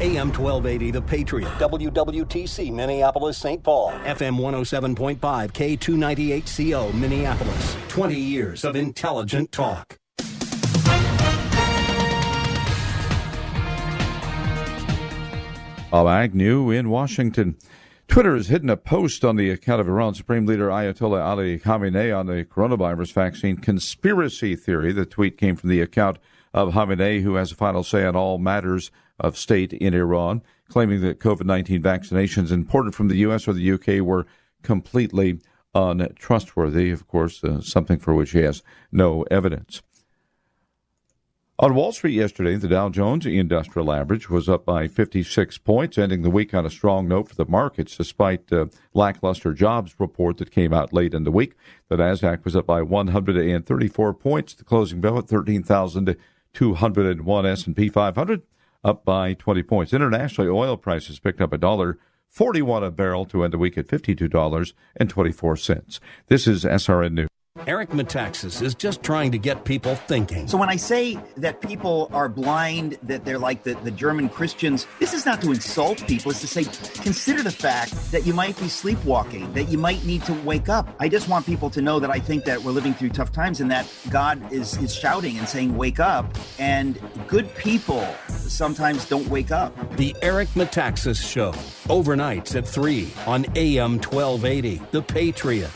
AM 1280, The Patriot, WWTC, Minneapolis, St. Paul, FM 107.5, K298CO, Minneapolis. 20 years of intelligent talk. Bob Agnew in Washington. Twitter has hidden a post on the account of Iran Supreme Leader Ayatollah Ali Khamenei on the coronavirus vaccine conspiracy theory. The tweet came from the account of Khamenei, who has a final say on all matters of state in Iran, claiming that COVID 19 vaccinations imported from the U.S. or the U.K. were completely untrustworthy. Of course, uh, something for which he has no evidence. On Wall Street yesterday, the Dow Jones Industrial Average was up by 56 points, ending the week on a strong note for the markets, despite uh, lackluster jobs report that came out late in the week. The Nasdaq was up by 134 points. The closing bell at 13,201. S&P 500 up by 20 points. Internationally, oil prices picked up a dollar 41 a barrel to end the week at $52.24. This is SRN News. Eric Metaxas is just trying to get people thinking. So when I say that people are blind, that they're like the, the German Christians, this is not to insult people. It's to say, consider the fact that you might be sleepwalking, that you might need to wake up. I just want people to know that I think that we're living through tough times and that God is, is shouting and saying, wake up. And good people sometimes don't wake up. The Eric Metaxas Show, overnights at 3 on AM 1280, The Patriot.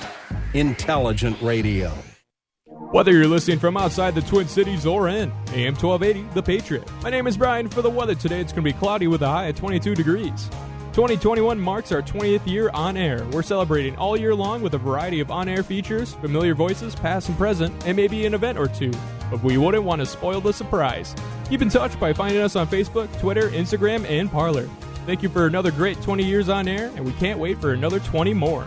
Intelligent Radio. Whether you're listening from outside the Twin Cities or in AM 1280, The Patriot. My name is Brian. For the weather today, it's going to be cloudy with a high of 22 degrees. 2021 marks our 20th year on air. We're celebrating all year long with a variety of on air features, familiar voices, past and present, and maybe an event or two. But we wouldn't want to spoil the surprise. Keep in touch by finding us on Facebook, Twitter, Instagram, and Parler. Thank you for another great 20 years on air, and we can't wait for another 20 more.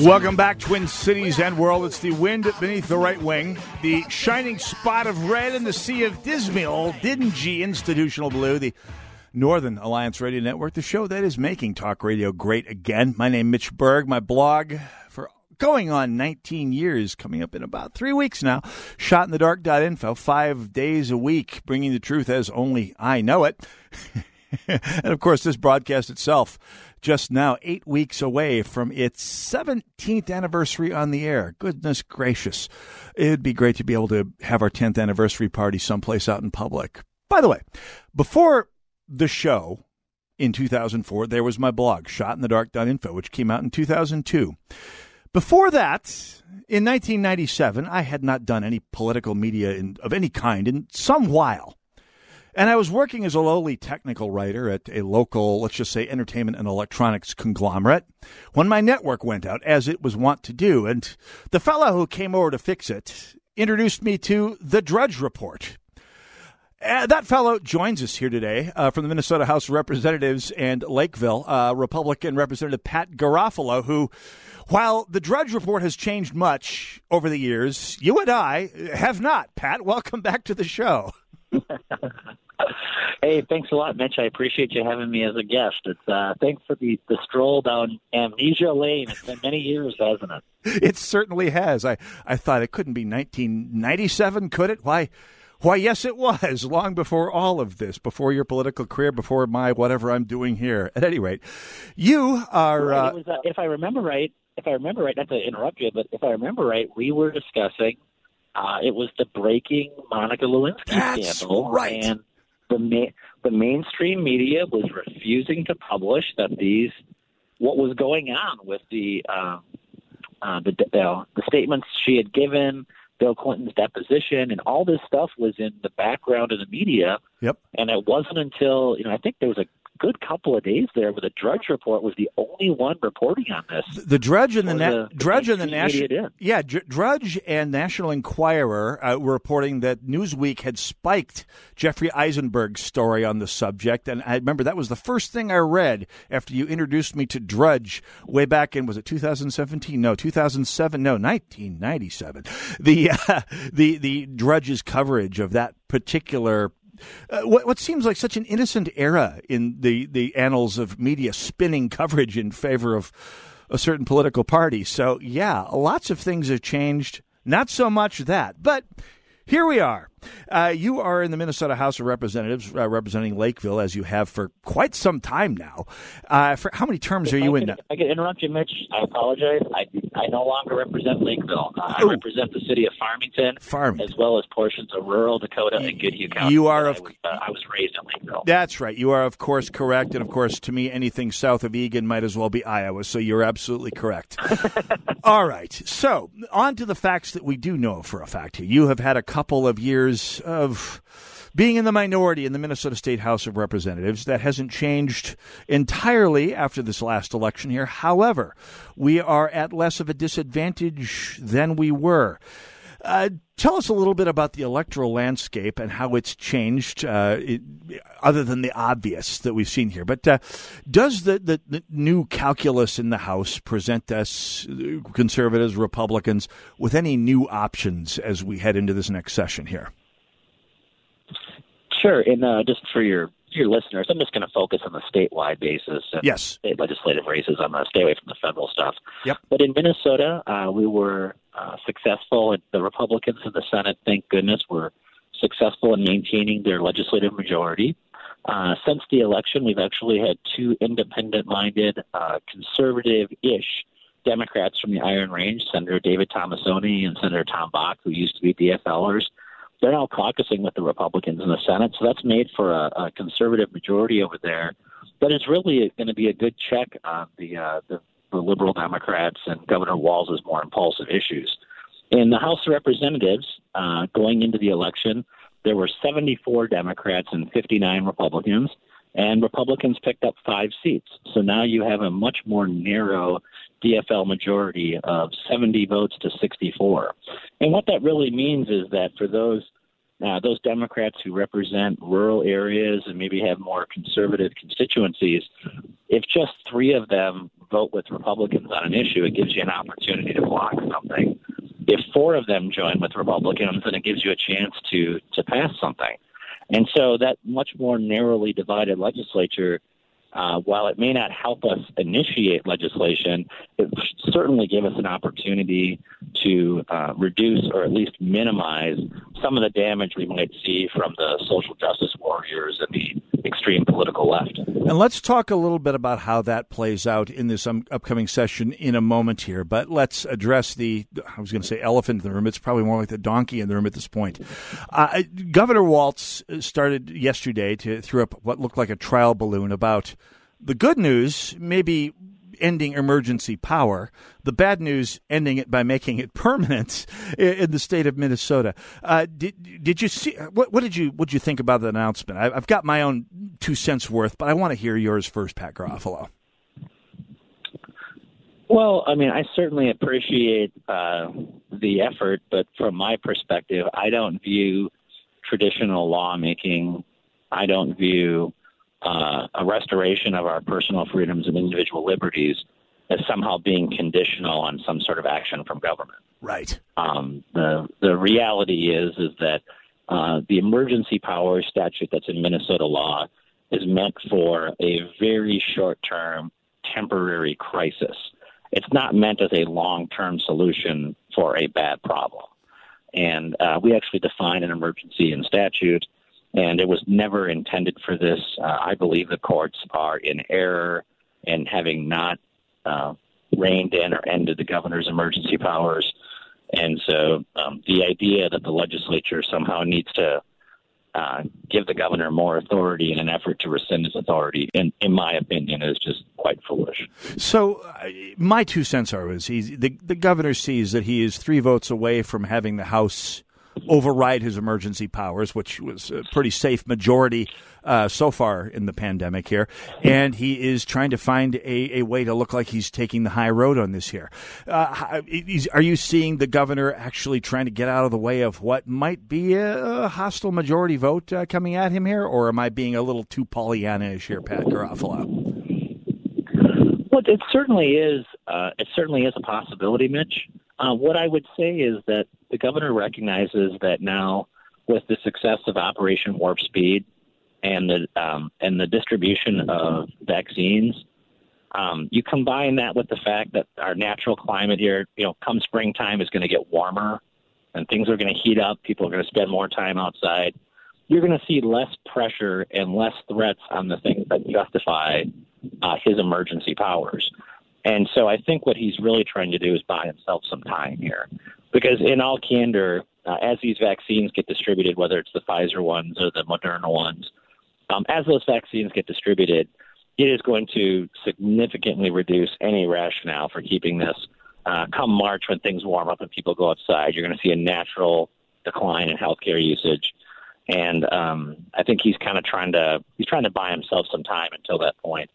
Welcome back, Twin Cities and world. It's the wind beneath the right wing, the shining spot of red in the sea of dismal, dingy institutional blue, the Northern Alliance Radio Network, the show that is making talk radio great again. My name Mitch Berg. My blog for going on 19 years, coming up in about three weeks now. Shotinthedark.info, five days a week, bringing the truth as only I know it. and of course, this broadcast itself just now eight weeks away from its 17th anniversary on the air. Goodness gracious. It'd be great to be able to have our 10th anniversary party someplace out in public. By the way, before the show in 2004, there was my blog, shotinthedark.info, which came out in 2002. Before that, in 1997, I had not done any political media in, of any kind in some while. And I was working as a lowly technical writer at a local, let's just say, entertainment and electronics conglomerate when my network went out, as it was wont to do. And the fellow who came over to fix it introduced me to the Drudge Report. Uh, that fellow joins us here today uh, from the Minnesota House of Representatives and Lakeville, uh, Republican Representative Pat Garofalo, who, while the Drudge Report has changed much over the years, you and I have not. Pat, welcome back to the show. hey, thanks a lot, Mitch. I appreciate you having me as a guest. It's uh, thanks for the, the stroll down Amnesia Lane. It's been many years, hasn't it? It certainly has. I, I thought it couldn't be 1997, could it? Why? Why, yes, it was long before all of this, before your political career, before my whatever I'm doing here. At any rate, you are. Right, uh, was, uh, if I remember right, if I remember right, not to interrupt you, but if I remember right, we were discussing uh, it was the breaking Monica Lewinsky That's scandal, right. and the ma- the mainstream media was refusing to publish that these what was going on with the uh, uh, the uh, the statements she had given, Bill Clinton's deposition, and all this stuff was in the background of the media. Yep. And it wasn't until you know I think there was a good couple of days there where the Drudge Report was the only one reporting on this. The Drudge and the, na- the- Drudge and the the National did. yeah Dr- Drudge and National Enquirer uh, were reporting that Newsweek had spiked Jeffrey Eisenberg's story on the subject, and I remember that was the first thing I read after you introduced me to Drudge way back in was it 2017? No, 2007? No, 1997. The uh, the the Drudge's coverage of that particular uh, what, what seems like such an innocent era in the, the annals of media spinning coverage in favor of a certain political party. So, yeah, lots of things have changed. Not so much that, but here we are. Uh, you are in the Minnesota House of Representatives, uh, representing Lakeville, as you have for quite some time now. Uh, for how many terms are If you I in? could, if I could interrupt you, Mitch. I apologize. I, I no longer represent Lakeville. Uh, I Ooh. represent the city of Farmington, Farmington. as well as portions of rural Dakota and Goodhue County. You are I of- was, uh, I was raised in Lakeville. That's right. You are, of course, correct. And, of course, to me, anything south of Eagan might as well be Iowa. So you're absolutely correct. All right. So, on to the facts that we do know for a fact here. You have had a couple of years of being in the minority in the Minnesota State House of Representatives. That hasn't changed entirely after this last election here. However, we are at less of a disadvantage than we were. Uh, tell us a little bit about the electoral landscape and how it's changed, uh, it, other than the obvious that we've seen here. But uh, does the, the, the new calculus in the House present us, uh, conservatives, Republicans, with any new options as we head into this next session here? Sure. And uh, just for your your listeners, I'm just going to focus on the statewide basis. And Yes. State legislative races. I'm going to stay away from the federal stuff. Yep. But in Minnesota, uh, we were uh, successful. And the Republicans in the Senate, thank goodness, were successful in maintaining their legislative majority. Uh, since the election, we've actually had two independent-minded, uh, conservative-ish Democrats from the Iron Range, Senator David Tomassoni and Senator Tom Bakk, who used to be DFLers. They're now caucusing with the Republicans in the Senate, so that's made for a, a conservative majority over there. But it's really going to be a good check on the, uh, the the liberal Democrats and Governor Walz's more impulsive issues. In the House of Representatives, uh, going into the election, there were 74 Democrats and 59 Republicans, and Republicans picked up five seats. So now you have a much more narrow DFL majority of 70 votes to 64. And what that really means is that for those uh, those Democrats who represent rural areas and maybe have more conservative constituencies, if just three of them vote with Republicans on an issue, it gives you an opportunity to block something. If four of them join with Republicans, then it gives you a chance to to pass something. And so that much more narrowly divided legislature, uh, while it may not help us initiate legislation, it certainly give us an opportunity to uh, reduce or at least minimize some of the damage we might see from the social justice warriors and the extreme political left. And let's talk a little bit about how that plays out in this um, upcoming session in a moment here. But let's address the, I was going to say elephant in the room. It's probably more like the donkey in the room at this point. Uh, Governor Walz started yesterday to throw up what looked like a trial balloon about the good news, maybe ending emergency power. The bad news, ending it by making it permanent in the state of Minnesota. Uh, did did you see what, what did you what did you think about the announcement? I, I've got my own two cents worth, but I want to hear yours first, Pat Garofalo. Well, I mean, I certainly appreciate uh, the effort, but from my perspective, I don't view traditional lawmaking. I don't view uh, a restoration of our personal freedoms and individual liberties as somehow being conditional on some sort of action from government. Right. Um, the the reality is is that uh, the emergency power statute that's in Minnesota law is meant for a very short term, temporary crisis. It's not meant as a long term solution for a bad problem. And uh, we actually define an emergency in statute, and it was never intended for this. Uh, I believe the courts are in error in having not uh, reined in or ended the governor's emergency powers. And so um, the idea that the legislature somehow needs to uh, give the governor more authority in an effort to rescind his authority, in, in my opinion, is just quite foolish. So, uh, my two cents are: is the the governor sees that he is three votes away from having the House override his emergency powers, which was a pretty safe majority uh, so far in the pandemic here. And he is trying to find a, a way to look like he's taking the high road on this here. Uh, are you seeing the governor actually trying to get out of the way of what might be a, hostile majority vote uh, coming at him here? Or am I being a little too Pollyanna-ish here, Pat Garofalo? Well, it certainly is. Uh, it certainly is a possibility, Mitch. Uh, what I would say is that the governor recognizes that now, with the success of Operation Warp Speed and the um, and the distribution of vaccines, um, you combine that with the fact that our natural climate here, you know, come springtime is going to get warmer, and things are going to heat up. People are going to spend more time outside. You're going to see less pressure and less threats on the things that justify uh, his emergency powers. And so I think what he's really trying to do is buy himself some time here. Because in all candor, uh, as these vaccines get distributed, whether it's the Pfizer ones or the Moderna ones, um, as those vaccines get distributed, it is going to significantly reduce any rationale for keeping this. Uh, come March, when things warm up and people go outside, you're going to see a natural decline in healthcare usage. And um, I think he's kind of trying to he's trying to buy himself some time until that point.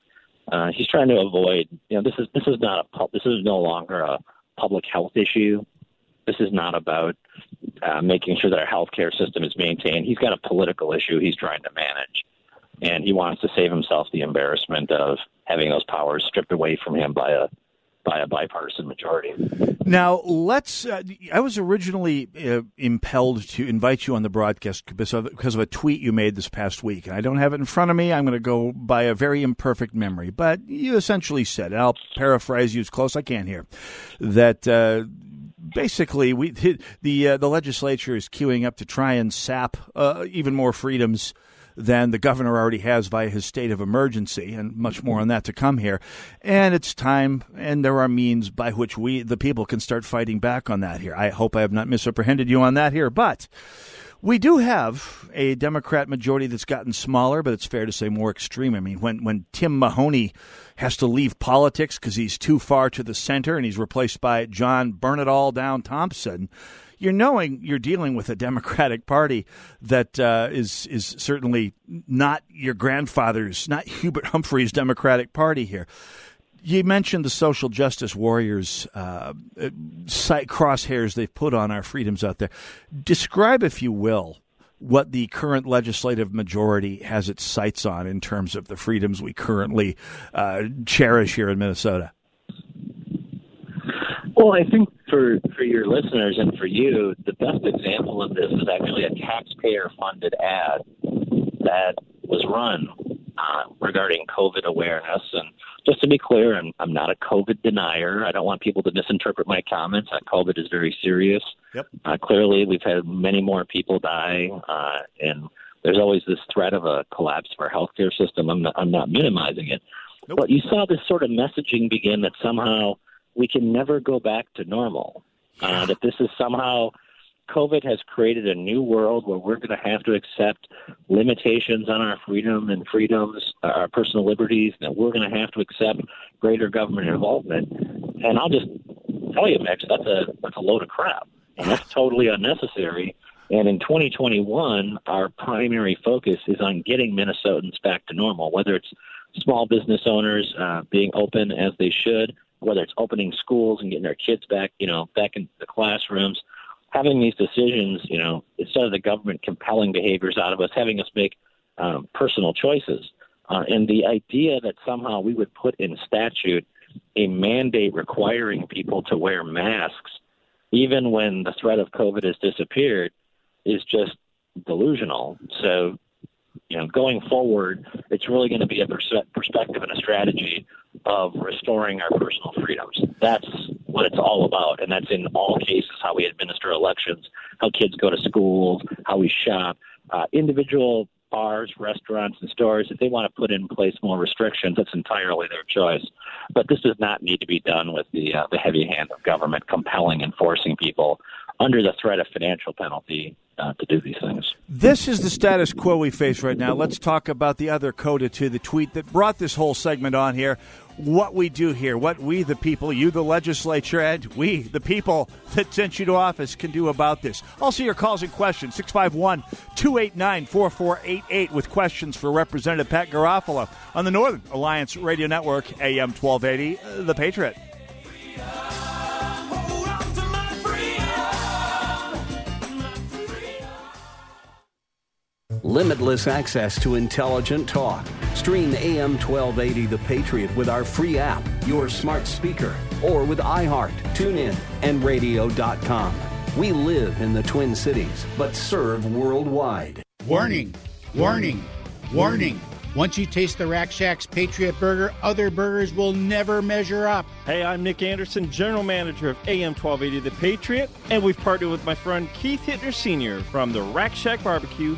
Uh, he's trying to avoid. You know, this is this is not a this is no longer a public health issue. This is not about uh, making sure that our healthcare system is maintained. He's got a political issue he's trying to manage, and he wants to save himself the embarrassment of having those powers stripped away from him by a by a bipartisan majority. Now, let's. Uh, I was originally uh, impelled to invite you on the broadcast because of, because of a tweet you made this past week. And I don't have it in front of me. I'm going to go by a very imperfect memory. But you essentially said, and I'll paraphrase you as close I can here, that. Uh, basically, we the uh, the legislature is queuing up to try and sap uh, even more freedoms than the governor already has via his state of emergency, and much more on that to come here. And it's time, and there are means by which we, the people, can start fighting back on that here. I hope I have not misapprehended you on that here, but. We do have a Democrat majority that's gotten smaller, but it's fair to say more extreme. I mean, when, when Tim Mahoney has to leave politics because he's too far to the center and he's replaced by John Burn It All Down Thompson, you're knowing you're dealing with a Democratic Party that uh, is is certainly not your grandfather's, not Hubert Humphrey's Democratic Party here. You mentioned the social justice warriors uh, crosshairs they've put on our freedoms out there. Describe, if you will, what the current legislative majority has its sights on in terms of the freedoms we currently uh, cherish here in Minnesota. Well, I think for for your listeners and for you, the best example of this is actually a taxpayer-funded ad that was run uh, regarding COVID awareness. And just to be clear, I'm I'm not a COVID denier. I don't want people to misinterpret my comments. Uh, COVID is very serious. Yep. Uh, clearly, we've had many more people die, uh, and there's always this threat of a collapse of our healthcare system. I'm not, I'm not minimizing it, nope. but you saw this sort of messaging begin that somehow we can never go back to normal. Uh, that this is somehow COVID has created a new world where we're going to have to accept limitations on our freedom and freedoms, uh, our personal liberties, that we're going to have to accept greater government involvement. And I'll just tell you, Max, that's a that's a load of crap, and that's totally unnecessary. And in 2021, our primary focus is on getting Minnesotans back to normal, whether it's small business owners uh, being open as they should, whether it's opening schools and getting our kids back, you know, back in the classrooms, having these decisions, you know, instead of the government compelling behaviors out of us, having us make um, personal choices. Uh, and the idea that somehow we would put in statute a mandate requiring people to wear masks, even when the threat of COVID has disappeared, is just delusional. So, you know, going forward, it's really going to be a pers- perspective and a strategy of restoring our personal freedoms. That's what it's all about. And that's in all cases how we administer elections, how kids go to schools, how we shop. Uh, individual bars, restaurants, and stores, if they want to put in place more restrictions, that's entirely their choice. But this does not need to be done with the uh, the heavy hand of government compelling and forcing people under the threat of financial penalty uh, to do these things. This is the status quo we face right now. Let's talk about the other coda to the tweet that brought this whole segment on here. What we do here, what we, the people, you, the legislature, and we, the people that sent you to office, can do about this. Also, your calls and questions 651 289 4488 with questions for Representative Pat Garofalo on the Northern Alliance Radio Network, AM 1280, The Patriot. Limitless access to intelligent talk. Stream AM 1280 The Patriot with our free app, your smart speaker, or with iHeart, TuneIn, and radio.com. We live in the Twin Cities, but serve worldwide. Warning, warning, warning. Once you taste the Rack Shack's Patriot Burger, other burgers will never measure up. Hey, I'm Nick Anderson, General Manager of AM 1280 The Patriot, and we've partnered with my friend Keith Hittner Sr. from the Rack Shack Barbecue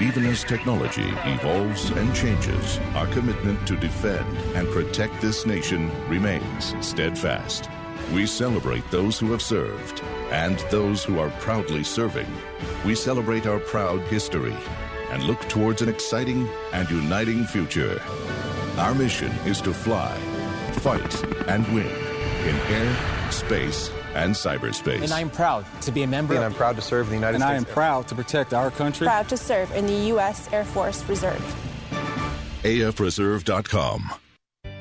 Even as technology evolves and changes, our commitment to defend and protect this nation remains steadfast. We celebrate those who have served and those who are proudly serving. We celebrate our proud history and look towards an exciting and uniting future. Our mission is to fly, fight, and win in air, space, and cyberspace. And I'm proud to be a member. And I'm proud to serve in the United and States. I am proud to protect our country. Proud to serve in the U.S. Air Force Reserve. AFReserve.com.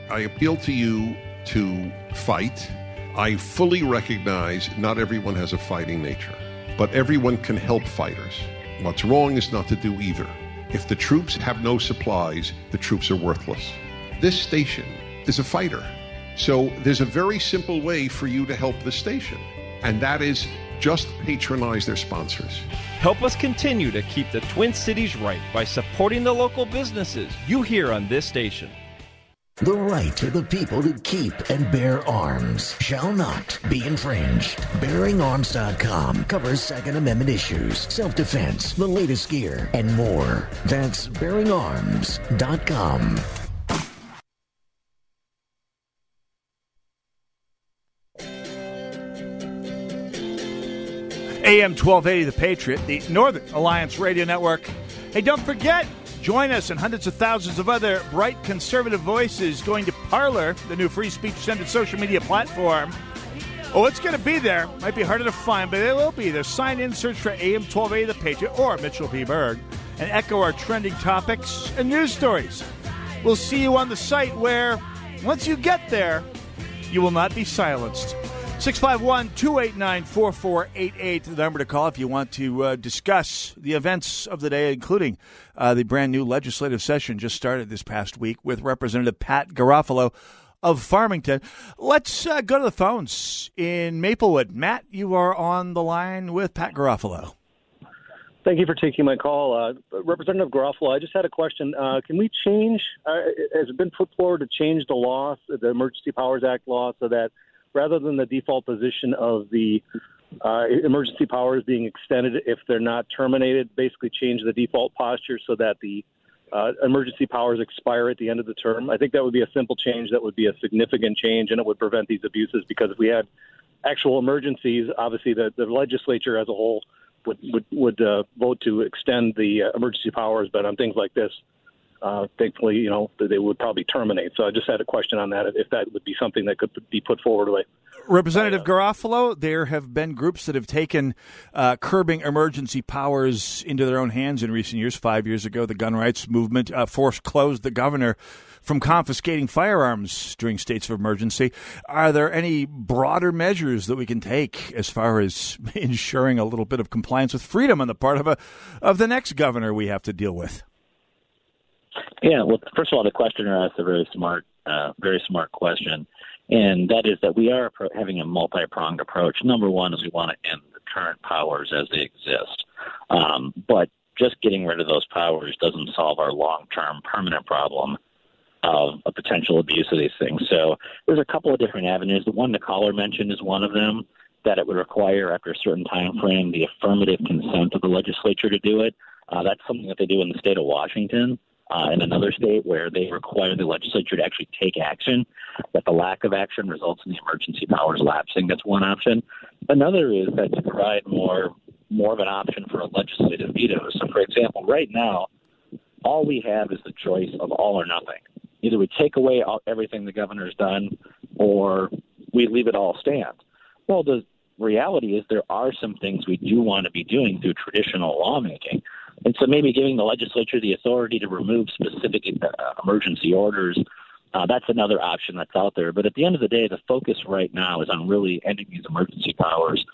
I appeal to you to fight. I fully recognize not everyone has a fighting nature, but everyone can help fighters. What's wrong is not to do either. If the troops have no supplies, the troops are worthless. This station is a fighter. So there's a very simple way for you to help the station, and that is just patronize their sponsors. Help us continue to keep the Twin Cities right by supporting the local businesses you hear on this station. The right of the people to keep and bear arms shall not be infringed. BearingArms.com covers Second Amendment issues, self-defense, the latest gear, and more. That's BearingArms.com. AM 1280 The Patriot, the Northern Alliance Radio Network. Hey, don't forget, join us and hundreds of thousands of other bright conservative voices going to Parler, the new free speech centered social media platform. Oh, it's going to be there. Might be harder to find, but it will be there. Sign in, search for AM 1280 The Patriot or Mitchell P. Berg, and echo our trending topics and news stories. We'll see you on the site where, once you get there, you will not be silenced. 651 289 4488, the number to call if you want to uh, discuss the events of the day, including uh, the brand new legislative session just started this past week with Representative Pat Garofalo of Farmington. Let's uh, go to the phones in Maplewood. Matt, you are on the line with Pat Garofalo. Thank you for taking my call. Uh, Representative Garofalo, I just had a question. Uh, can we change, uh, has it been put forward to change the law, the Emergency Powers Act law, so that rather than the default position of the uh, emergency powers being extended if they're not terminated, basically change the default posture so that the uh, emergency powers expire at the end of the term. I think that would be a simple change. That would be a significant change, and it would prevent these abuses. Because if we had actual emergencies, obviously the, the legislature as a whole would would, would uh, vote to extend the uh, emergency powers. But on things like this, uh, thankfully, you know, they would probably terminate. So I just had a question on that, if that would be something that could be put forward. By, Representative Garofalo, there have been groups that have taken uh, curbing emergency powers into their own hands in recent years. Five years ago, the gun rights movement uh, forced closed the governor from confiscating firearms during states of emergency. Are there any broader measures that we can take as far as ensuring a little bit of compliance with freedom on the part of a of the next governor we have to deal with? Yeah, well, first of all, the questioner asked a very smart, uh, very smart question, and that is that we are having a multi-pronged approach. Number one is we want to end the current powers as they exist, um, but just getting rid of those powers doesn't solve our long-term permanent problem of a potential abuse of these things. So there's a couple of different avenues. The one the caller mentioned is one of them that it would require after a certain time frame the affirmative consent of the legislature to do it. Uh, that's something that they do in the state of Washington. Uh, in another state where they require the legislature to actually take action, that the lack of action results in the emergency powers lapsing. That's one option. Another is that to provide more more of an option for a legislative veto. So, for example, right now, all we have is the choice of all or nothing. Either we take away all, everything the governor's done, or we leave it all stand. Well, the reality is there are some things we do want to be doing through traditional lawmaking. And so maybe giving the legislature the authority to remove specific uh, emergency orders, uh, that's another option that's out there. But at the end of the day, the focus right now is on really ending these emergency powers.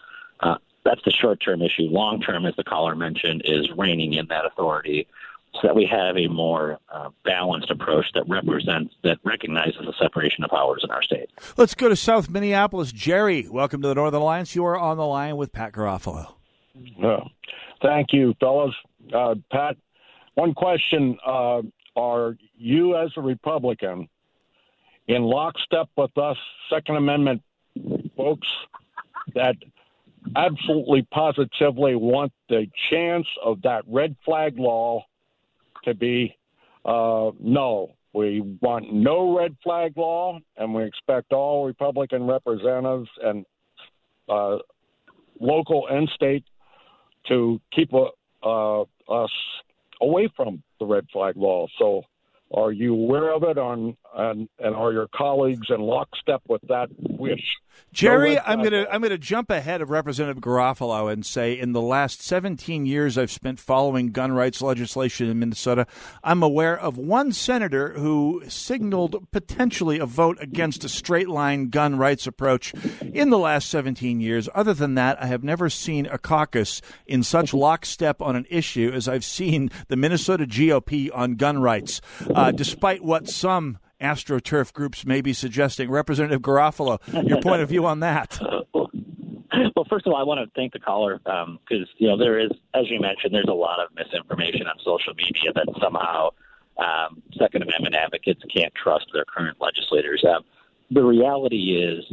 Uh, that's the short term issue. Long term, as the caller mentioned, is reining in that authority so that we have a more uh, balanced approach that represents, that recognizes the separation of powers in our state. Let's go to South Minneapolis. Jerry, welcome to the Northern Alliance. You are on the line with Pat Garofalo. Uh, thank you, fellas. Uh, Pat, one question. Uh, are you, as a Republican, in lockstep with us, Second Amendment folks, that absolutely positively want the chance of that red flag law to be uh, no? We want no red flag law, and we expect all Republican representatives and uh, local and state to keep a, uh, us away from the red flag law. So, are you aware of it on and, and are your colleagues in lockstep with that wish? Jerry, No I'm going to I'm going to jump ahead of Representative Garofalo and say in the last 17 years I've spent following gun rights legislation in Minnesota, I'm aware of one senator who signaled potentially a vote against a straight line gun rights approach in the last 17 years. Other than that, I have never seen a caucus in such lockstep on an issue as I've seen the Minnesota GOP on gun rights, uh, despite what some astroturf groups may be suggesting. Representative Garofalo, your point of view on that? Well, first of all, I want to thank the caller because you know there is, as you mentioned, there's a lot of misinformation on social media that somehow um, Second Amendment advocates can't trust their current legislators. Um, the reality is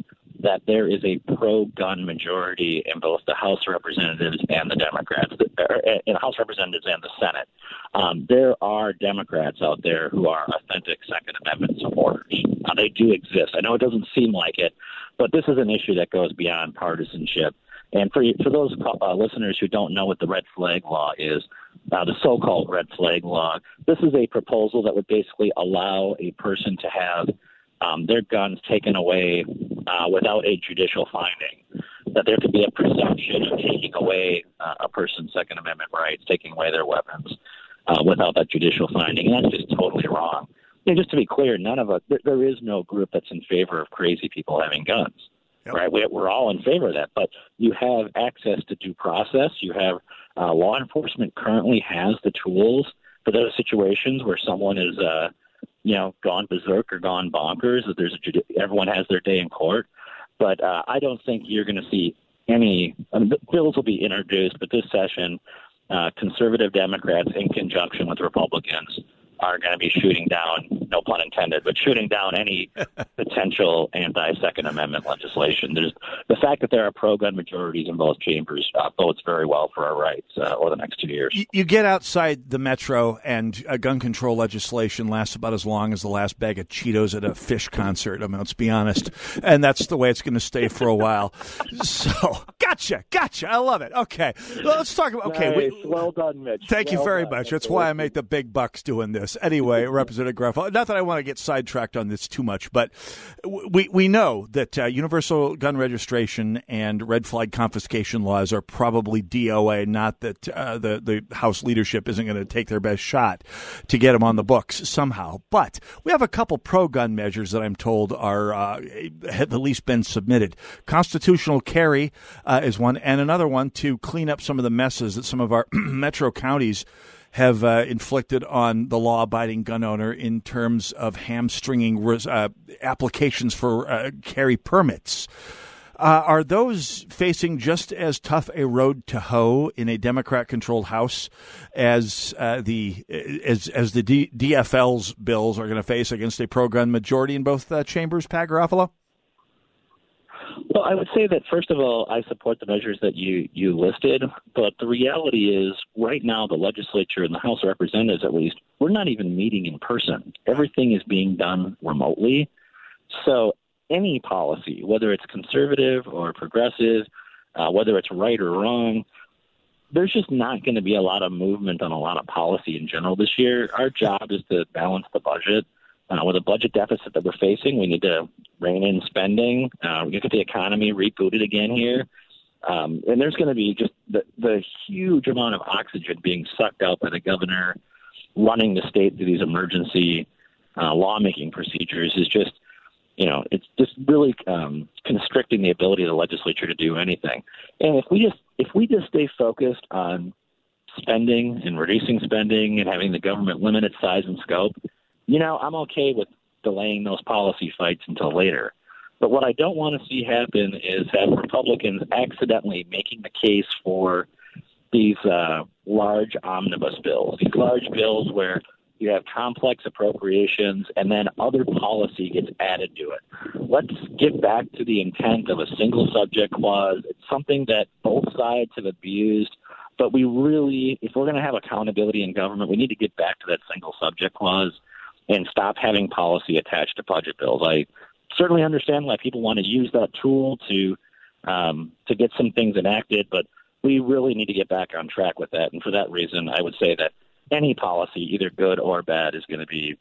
that there is a pro-gun majority in both the House Representatives and the Democrats, er, in the House Representatives and the Senate. Um, there are Democrats out there who are authentic Second Amendment supporters. Uh, they do exist. I know it doesn't seem like it, but this is an issue that goes beyond partisanship. And for for those uh, listeners who don't know what the red flag law is, uh, the so-called red flag law, this is a proposal that would basically allow a person to have um, their guns taken away uh, without a judicial finding. That there could be a presumption of taking away uh, a person's Second Amendment rights, taking away their weapons uh, without that judicial finding, and that's just totally wrong. And just to be clear, none of us, there, there is no group that's in favor of crazy people having guns. Right, we, we're all in favor of that, but you have access to due process. You have uh, law enforcement currently has the tools for those situations where someone is, uh, you know, gone berserk or gone bonkers. That there's a everyone has their day in court, but uh, I don't think you're going to see any I mean, bills will be introduced, but this session, uh, conservative Democrats in conjunction with Republicans are going to be shooting down, no pun intended, but shooting down any potential anti-Second Amendment legislation. There's the fact that there are pro-gun majorities in both chambers uh, bodes very well for our rights uh, over the next two years. You, you get outside the metro, and uh, gun control legislation lasts about as long as the last bag of Cheetos at a Phish concert. I mean, let's be honest, and that's the way it's going to stay for a while. So, Gotcha, gotcha. I love it. Okay, well, let's talk about. Okay, we, well done, Mitch. Thank you very done. much. That's why I make the big bucks doing this. Anyway, Representative Garofalo. Not that I want to get sidetracked on this too much, but we we know that uh, universal gun registration and red flag confiscation laws are probably DOA. Not that uh, the the House leadership isn't going to take their best shot to get them on the books somehow. But we have a couple pro gun measures that I'm told are uh, have at least been submitted. Constitutional carry uh, is one, and another one to clean up some of the messes that some of our metro counties have uh, inflicted on the law-abiding gun owner in terms of hamstringing res- uh, applications for uh, carry permits. Uh, are those facing just as tough a road to hoe in a Democrat-controlled House as uh, the as as the D- DFL's bills are going to face against a pro-gun majority in both uh, chambers? Pat Garofalo. Well, I would say that first of all, I support the measures that you you listed, but the reality is, right now, the legislature and the House of Representatives, at least, we're not even meeting in person. Everything is being done remotely. So, any policy, whether it's conservative or progressive, uh, whether it's right or wrong, there's just not going to be a lot of movement on a lot of policy in general this year. Our job is to balance the budget. Uh, with a budget deficit that we're facing, we need to rein in spending. Uh, we get the economy rebooted again here. Um, and there's going to be just the, the huge amount of oxygen being sucked out by the governor running the state through these emergency uh, lawmaking procedures is just, you know, it's just really um, constricting the ability of the legislature to do anything. And if we just if we just stay focused on spending and reducing spending and having the government limit its size and scope, you know, I'm okay with delaying those policy fights until later. But what I don't want to see happen is have Republicans accidentally making the case for these uh, large omnibus bills, these large bills where you have complex appropriations and then other policy gets added to it. Let's get back to the intent of a single subject clause. It's something that both sides have abused, but we really, if we're going to have accountability in government, we need to get back to that single subject clause and stop having policy attached to budget bills. I certainly understand why people want to use that tool to um, to get some things enacted, but we really need to get back on track with that. And for that reason, I would say that any policy, either good or bad, is going to be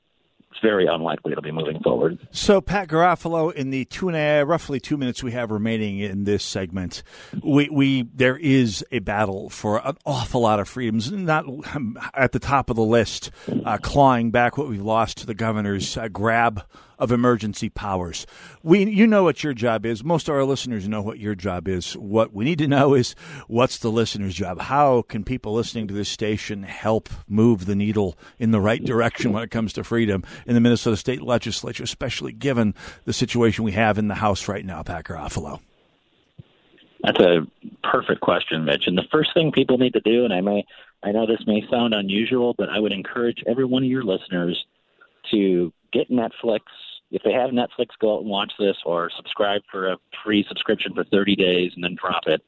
it's very unlikely it'll be moving forward. So, Pat Garofalo, in the two and a roughly two minutes we have remaining in this segment, we, we there is a battle for an awful lot of freedoms. Not um, at the top of the list, uh, clawing back what we've lost to the governor's uh, grab of emergency powers. We, you know what your job is. Most of our listeners know what your job is. What we need to know is what's the listener's job. How can people listening to this station help move the needle in the right direction when it comes to freedom in the Minnesota State Legislature, especially given the situation we have in the House right now, Pat Garofalo? That's a perfect question, Mitch. And the first thing people need to do, and I may, I know this may sound unusual, but I would encourage every one of your listeners to get Netflix. If they have Netflix, go out and watch this, or subscribe for a free subscription for 30 days and then drop it.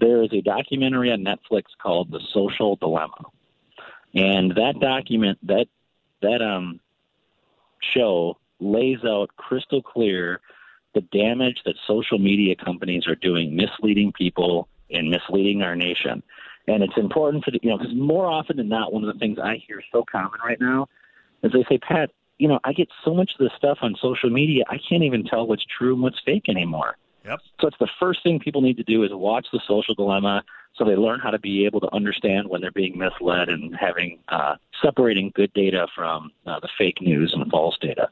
There is a documentary on Netflix called The Social Dilemma, and that document that that um show lays out crystal clear the damage that social media companies are doing, misleading people and misleading our nation. And it's important for the, you know, because more often than not, one of the things I hear so common right now is they say, Pat, you know, I get so much of this stuff on social media, I can't even tell what's true and what's fake anymore. Yep. So it's the first thing people need to do is watch the social dilemma so they learn how to be able to understand when they're being misled and having uh, separating good data from uh, the fake news and false data.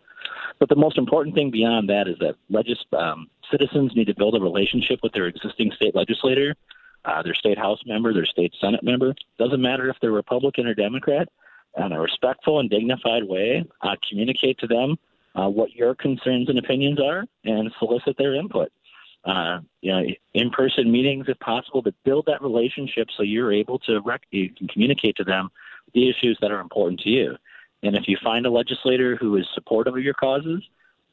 But the most important thing beyond that is that legis- um, citizens need to build a relationship with their existing state legislator, uh, their state House member, their state Senate member. Doesn't matter if they're Republican or Democrat. In a respectful and dignified way, uh, communicate to them uh, what your concerns and opinions are, and solicit their input. Uh, you know, in-person meetings if possible, to build that relationship so you're able to rec- you can communicate to them the issues that are important to you. And if you find a legislator who is supportive of your causes,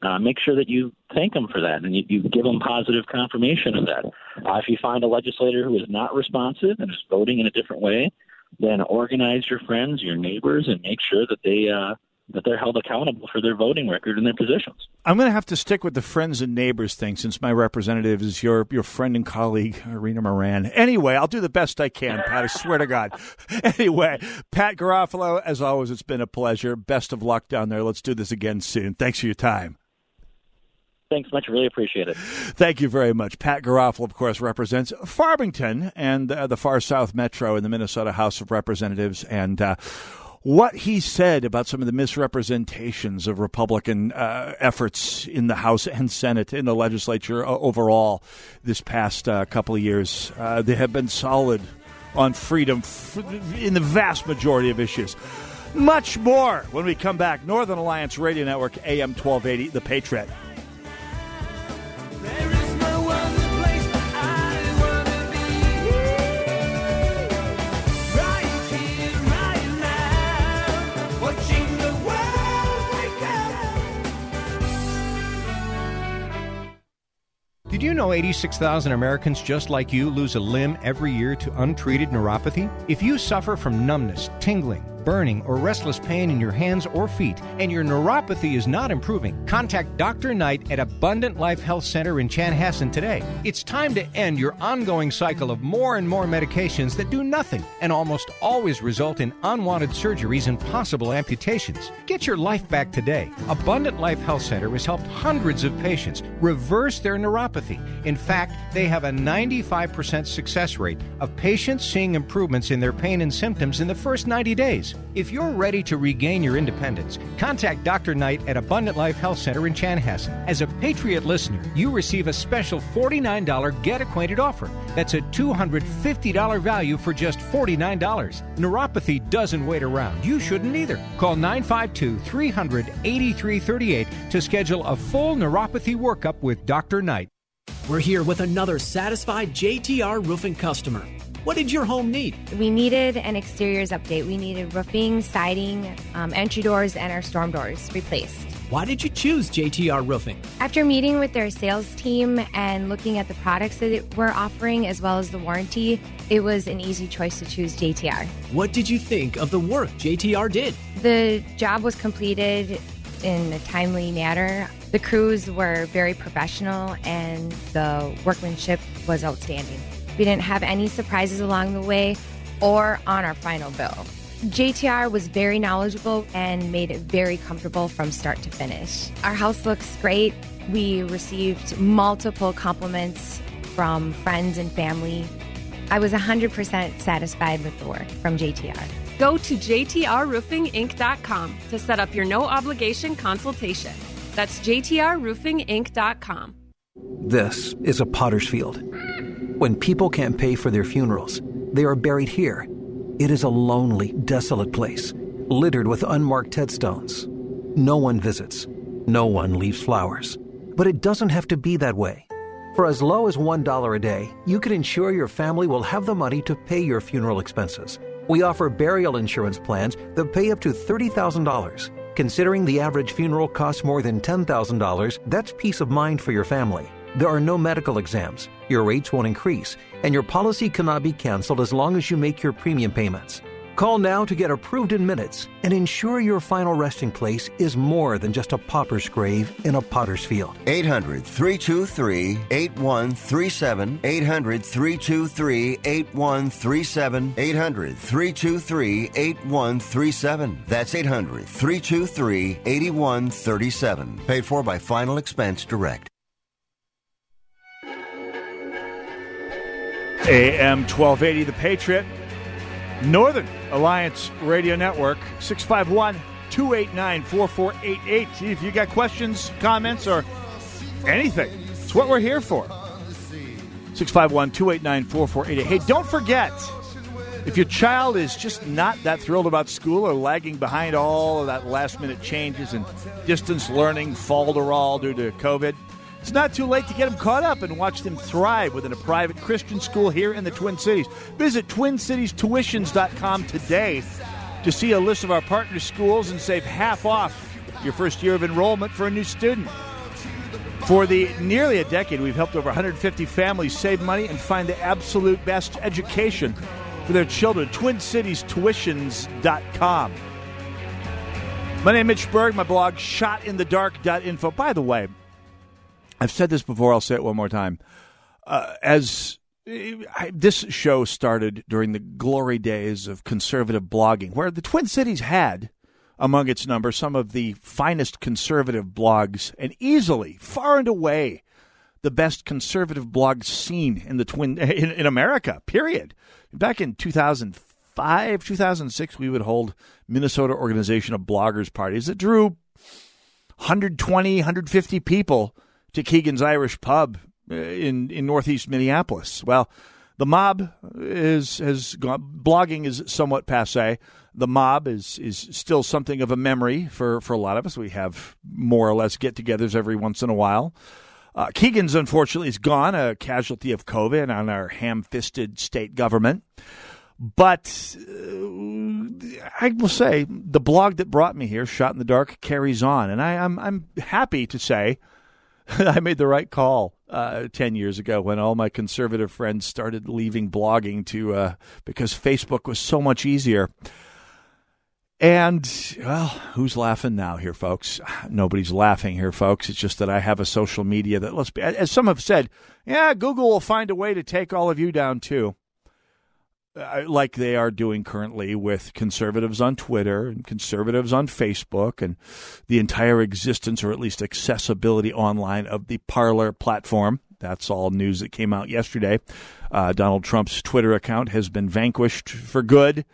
uh, make sure that you thank them for that and you, you give them positive confirmation of that. Uh, if you find a legislator who is not responsive and is voting in a different way, then organize your friends, your neighbors, and make sure that they uh, that they're held accountable for their voting record and their positions. I'm going to have to stick with the friends and neighbors thing since my representative is your your friend and colleague, Irina Moran. Anyway, I'll do the best I can, Pat. I swear to God. Anyway, Pat Garofalo, as always, it's been a pleasure. Best of luck down there. Let's do this again soon. Thanks for your time. Thanks much. Really appreciate it. Thank you very much. Pat Garofalo, of course, represents Farmington and uh, the far south metro in the Minnesota House of Representatives. And uh, what he said about some of the misrepresentations of Republican uh, efforts in the House and Senate, in the legislature uh, overall, this past uh, couple of years, uh, they have been solid on freedom in the vast majority of issues. Much more when we come back. Northern Alliance Radio Network, AM 1280, The Patriot. You know 86,000 Americans just like you lose a limb every year to untreated neuropathy? If you suffer from numbness, tingling, burning, or restless pain in your hands or feet, and your neuropathy is not improving, contact Dr. Knight at Abundant Life Health Center in Chanhassen today. It's time to end your ongoing cycle of more and more medications that do nothing and almost always result in unwanted surgeries and possible amputations. Get your life back today. Abundant Life Health Center has helped hundreds of patients reverse their neuropathy. In fact, they have a 95% success rate of patients seeing improvements in their pain and symptoms in the first 90 days. If you're ready to regain your independence, contact Dr. Knight at Abundant Life Health Center in Chanhassen. As a Patriot listener, you receive a special $49 Get Acquainted offer. That's a $250 value for just $49. Neuropathy doesn't wait around. You shouldn't either. Call 952 300 8338 to schedule a full neuropathy workup with Dr. Knight. We're here with another satisfied JTR roofing customer. What did your home need? We needed an exteriors update. We needed roofing, siding, um, entry doors, and our storm doors replaced. Why did you choose JTR Roofing? After meeting with their sales team and looking at the products that we're offering as well as the warranty, it was an easy choice to choose JTR. What did you think of the work JTR did? The job was completed in a timely manner. The crews were very professional and the workmanship was outstanding. We didn't have any surprises along the way or on our final bill. JTR was very knowledgeable and made it very comfortable from start to finish. Our house looks great. We received multiple compliments from friends and family. I was 100% satisfied with the work from JTR. Go to JTRRoofingInc.com to set up your no obligation consultation. That's JTRRoofingInc.com. This is a potter's field. When people can't pay for their funerals, they are buried here. It is a lonely, desolate place, littered with unmarked headstones. No one visits, no one leaves flowers. But it doesn't have to be that way. For as low as $1 a day, you can ensure your family will have the money to pay your funeral expenses. We offer burial insurance plans that pay up to $30,000. Considering the average funeral costs more than $10,000, that's peace of mind for your family. There are no medical exams, your rates won't increase, and your policy cannot be canceled as long as you make your premium payments. Call now to get approved in minutes and ensure your final resting place is more than just a pauper's grave in a potter's field. 800 323 8137. 800 323 8137. 800 323 8137. That's 800 323 8137. Paid for by Final Expense Direct. AM 1280, The Patriot. Northern Alliance Radio Network, 651 289 4488. If you got questions, comments, or anything. It's what we're here for. 651 289 4488. Hey, don't forget if your child is just not that thrilled about school or lagging behind all of that last minute changes and distance learning, falderall due to COVID, it's not too late to get them caught up and watch them thrive within a private Christian school here in the Twin Cities. Visit TwinCitiesTuitions.com today to see a list of our partner schools and save half off your first year of enrollment for a new student. For the nearly a decade, we've helped over 150 families save money and find the absolute best education for their children. TwinCitiesTuitions.com. My name is Mitch Berg. My blog, shotinthedark.info. By the way, I've said this before. I'll say it one more time. Uh, as I, this show started during the glory days of conservative blogging, where the Twin Cities had among its number some of the finest conservative blogs, and easily, far and away, the best conservative blog scene in the twin in, in America. Period. Back in 2005, 2006, we would hold Minnesota Organization of Bloggers parties that drew 120, 150 people to Keegan's Irish Pub uh, in in northeast Minneapolis. Well, the mob is has gone. Blogging is somewhat passe. The mob is is still something of a memory for for a lot of us. We have more or less get-togethers every once in a while. Uh, Keegan's unfortunately is gone, a casualty of COVID on our ham-fisted state government. But uh, I will say the blog that brought me here, Shot in the Dark, carries on, and I, I'm, I'm happy to say I made the right call uh, ten years ago when all my conservative friends started leaving blogging to uh, because Facebook was so much easier. And well, who's laughing now here, folks? Nobody's laughing here, folks. It's just that I have a social media that let's be, as some have said, yeah, Google will find a way to take all of you down too like they are doing currently with conservatives on Twitter and conservatives on Facebook and the entire existence or at least accessibility online of the Parler platform. That's all news that came out yesterday. Uh, Donald Trump's Twitter account has been vanquished for good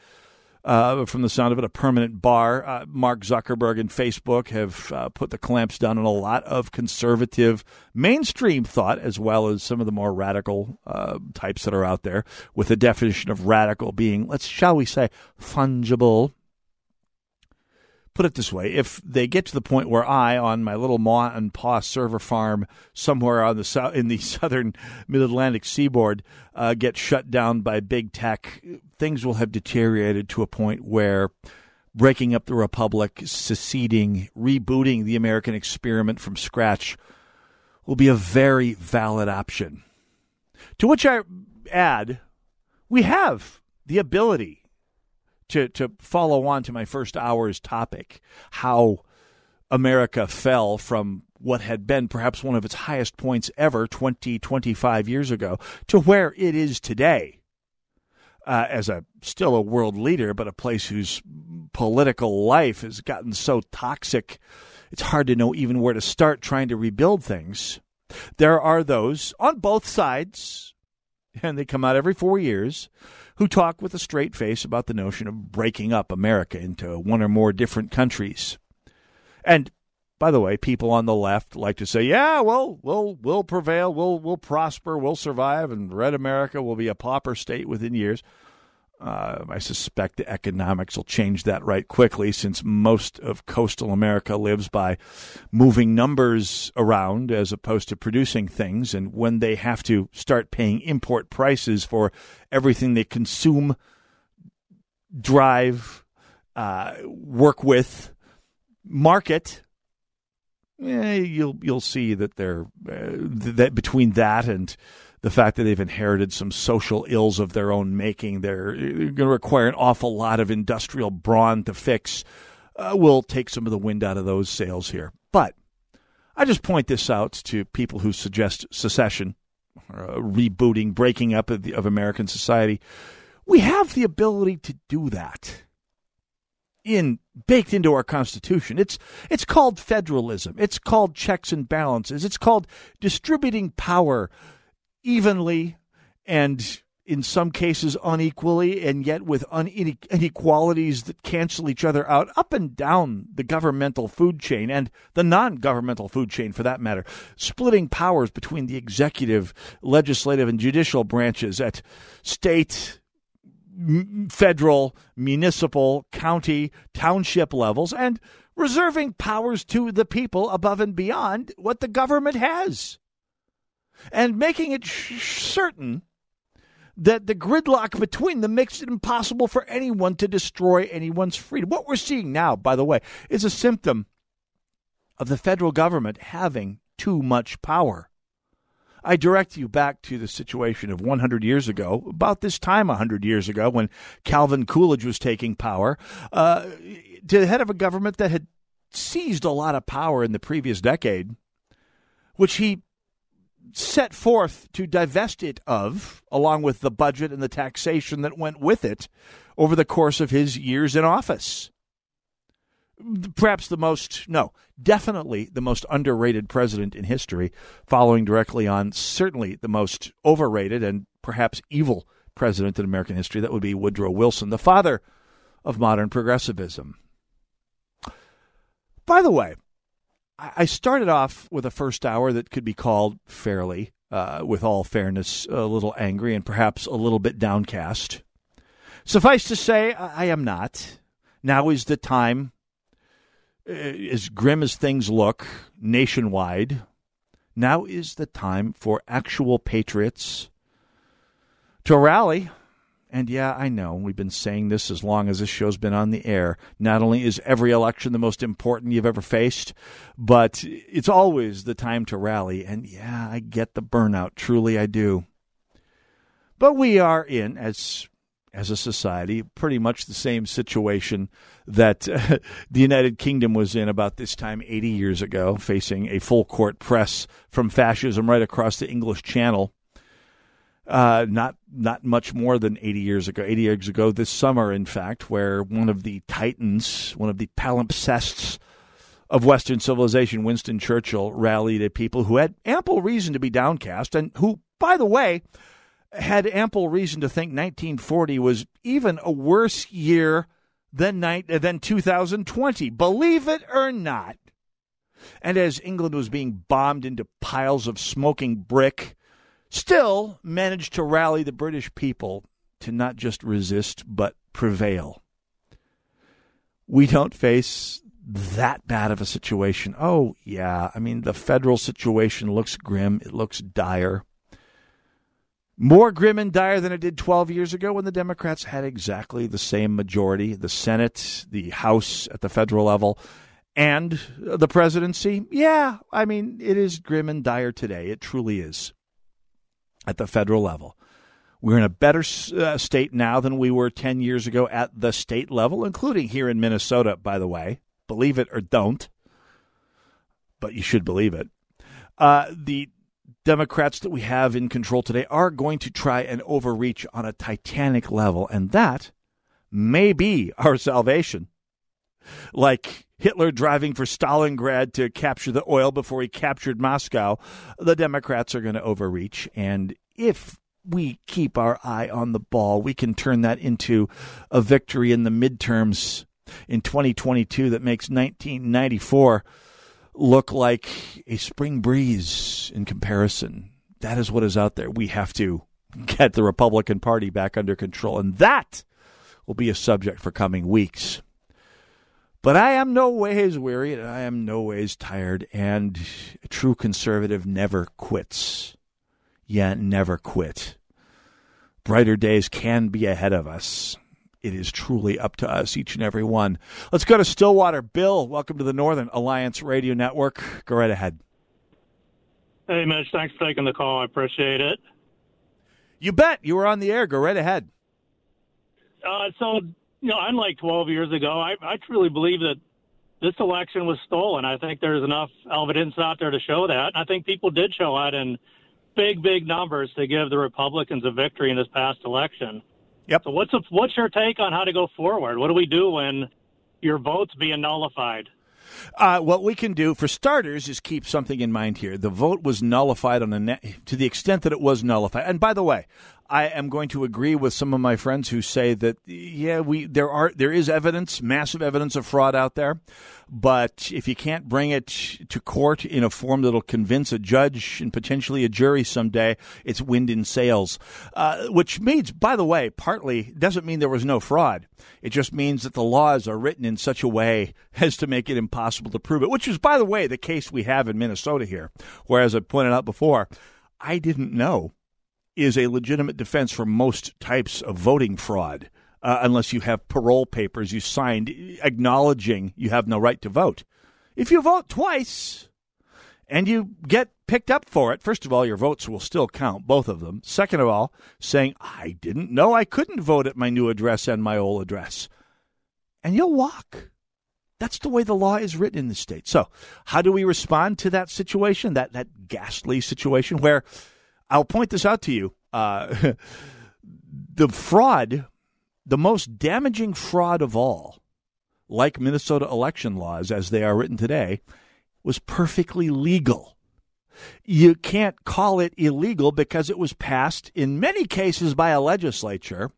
uh, from the sound of it, a permanent bar. Uh, Mark Zuckerberg and Facebook have uh, put the clamps down on a lot of conservative mainstream thought, as well as some of the more radical uh, types that are out there, with the definition of radical being, let's shall we say, fungible put it this way: if they get to the point where I, on my little ma and pa server farm somewhere on the south in the southern Mid Atlantic seaboard, uh, get shut down by big tech, things will have deteriorated to a point where breaking up the republic, seceding, rebooting the American experiment from scratch will be a very valid option. To which I add, we have the ability to to follow on to my first hour's topic, how America fell from what had been perhaps one of its highest points ever 20, 25 years ago to where it is today. Uh, as a still a world leader, but a place whose political life has gotten so toxic, it's hard to know even where to start trying to rebuild things. There are those on both sides, and they come out every four years, who talk with a straight face about the notion of breaking up America into one or more different countries. And by the way, people on the left like to say, "Yeah, well, we'll we'll prevail, we'll we'll prosper, we'll survive, and Red America will be a pauper state within years." Uh, I suspect the economics will change that right quickly since most of coastal America lives by moving numbers around as opposed to producing things. And when they have to start paying import prices for everything they consume, drive, uh, work with, market, eh, you'll you'll see that they're uh, that between that and the fact that they've inherited some social ills of their own making, they're going to require an awful lot of industrial brawn to fix. Uh, will take some of the wind out of those sails here. But I just point this out to people who suggest secession, uh, rebooting, breaking up of, the, of American society. We have the ability to do that in baked into our constitution. It's it's called federalism. It's called checks and balances. It's called distributing power evenly and in some cases unequally and yet with inequalities that cancel each other out up and down the governmental food chain and the non-governmental food chain for that matter splitting powers between the executive legislative and judicial branches at state federal municipal county township levels and reserving powers to the people above and beyond what the government has and making it sh- certain that the gridlock between them makes it impossible for anyone to destroy anyone's freedom. What we're seeing now, by the way, is a symptom of the federal government having too much power. I direct you back to the situation of 100 years ago, about this time 100 years ago, when Calvin Coolidge was taking power, uh, to the head of a government that had seized a lot of power in the previous decade, which he set forth to divest it of, along with the budget and the taxation that went with it over the course of his years in office. Perhaps the most, no, definitely the most underrated president in history, following directly on certainly the most overrated and perhaps evil president in American history. That would be Woodrow Wilson, the father of modern progressivism. By the way, I started off with a first hour that could be called fairly, uh, with all fairness, a little angry and perhaps a little bit downcast. Suffice to say, I am not. Now is the time, uh, as grim as things look nationwide, now is the time for actual patriots to rally and yeah, I know we've been saying this as long as this show's been on the air. Not only is every election the most important you've ever faced, but it's always the time to rally. And yeah, I get the burnout. Truly, I do. But we are in, as as a society, pretty much the same situation that uh, the United Kingdom was in about this time 80 years ago, facing a full court press from fascism right across the English Channel uh, not not much more than 80 years ago. 80 years ago, this summer, in fact, where one of the titans, one of the palimpsests of Western civilization, Winston Churchill, rallied a people who had ample reason to be downcast, and who, by the way, had ample reason to think 1940 was even a worse year than than 2020. Believe it or not. And as England was being bombed into piles of smoking brick still managed to rally the British people to not just resist, but prevail. We don't face that bad of a situation. Oh, yeah. I mean, the federal situation looks grim, it looks dire. More grim and dire than it did 12 years ago when the Democrats had exactly the same majority the Senate, the House at the federal level, and the presidency. Yeah, I mean, it is grim and dire today. It truly is at the federal level. We're in a better uh, state now than we were 10 years ago at the state level, including here in Minnesota, by the way. Believe it or don't, but you should believe it. Uh, the Democrats that we have in control today are going to try and overreach on a titanic level, and that may be our salvation. Like Hitler driving for Stalingrad to capture the oil before he captured Moscow, the Democrats are going to overreach. And if we keep our eye on the ball, we can turn that into a victory in the midterms in 2022 that makes 1994 look like a spring breeze in comparison. That is what is out there. We have to get the Republican Party back under control. And that will be a subject for coming weeks. But I am no ways weary, and I am no ways tired, and a true conservative never quits. Yeah, never quit. Brighter days can be ahead of us. It is truly up to us, each and every one. Let's go to Stillwater. Bill, welcome to the Northern Alliance Radio Network. Go right ahead. Hey, Mitch, thanks for taking the call. I appreciate it. You bet. You were on the air. Go right ahead. Uh, so you know, unlike 12 years ago, I, I truly believe that this election was stolen. I think there's enough evidence out there to show that. I think people did show out in big, big numbers to give the Republicans a victory in this past election. Yep. So what's a, what's your take on how to go forward? What do we do when your vote's being nullified? Uh, what we can do, for starters, is keep something in mind here. The vote was nullified on a net, to the extent that it was nullified. And by the way, I am going to agree with some of my friends who say that yeah, we there are there is evidence, massive evidence of fraud out there, but if you can't bring it to court in a form that'll convince a judge and potentially a jury someday, it's wind in sails. Uh, which means, by the way, partly doesn't mean there was no fraud. It just means that the laws are written in such a way as to make it impossible to prove it. Which is, by the way, the case we have in Minnesota here, where as I pointed out before, I didn't know is a legitimate defense for most types of voting fraud, uh, unless you have parole papers you signed acknowledging you have no right to vote. If you vote twice and you get picked up for it, first of all, your votes will still count, both of them. Second of all, saying, I didn't know I couldn't vote at my new address and my old address. And you'll walk. That's the way the law is written in the state. So, how do we respond to that situation, that, that ghastly situation where I'll point this out to you? Uh, the fraud, the most damaging fraud of all, like Minnesota election laws as they are written today, was perfectly legal. You can't call it illegal because it was passed in many cases by a legislature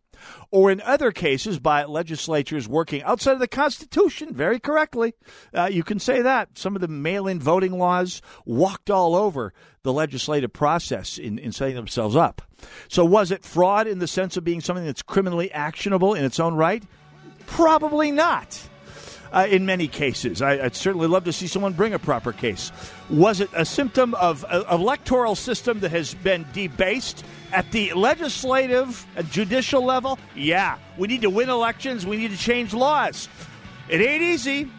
or in other cases by legislatures working outside of the Constitution, very correctly. Uh, you can say that. Some of the mail in voting laws walked all over the legislative process in, in setting themselves up. So, was it fraud in the sense of being something that's criminally actionable in its own right? Probably not. Uh, in many cases, I, would certainly love to see someone bring a proper case. Was it a symptom of an electoral system that has been debased at the legislative and judicial level, yeah, we need to win elections. We need to change laws. It ain't easy.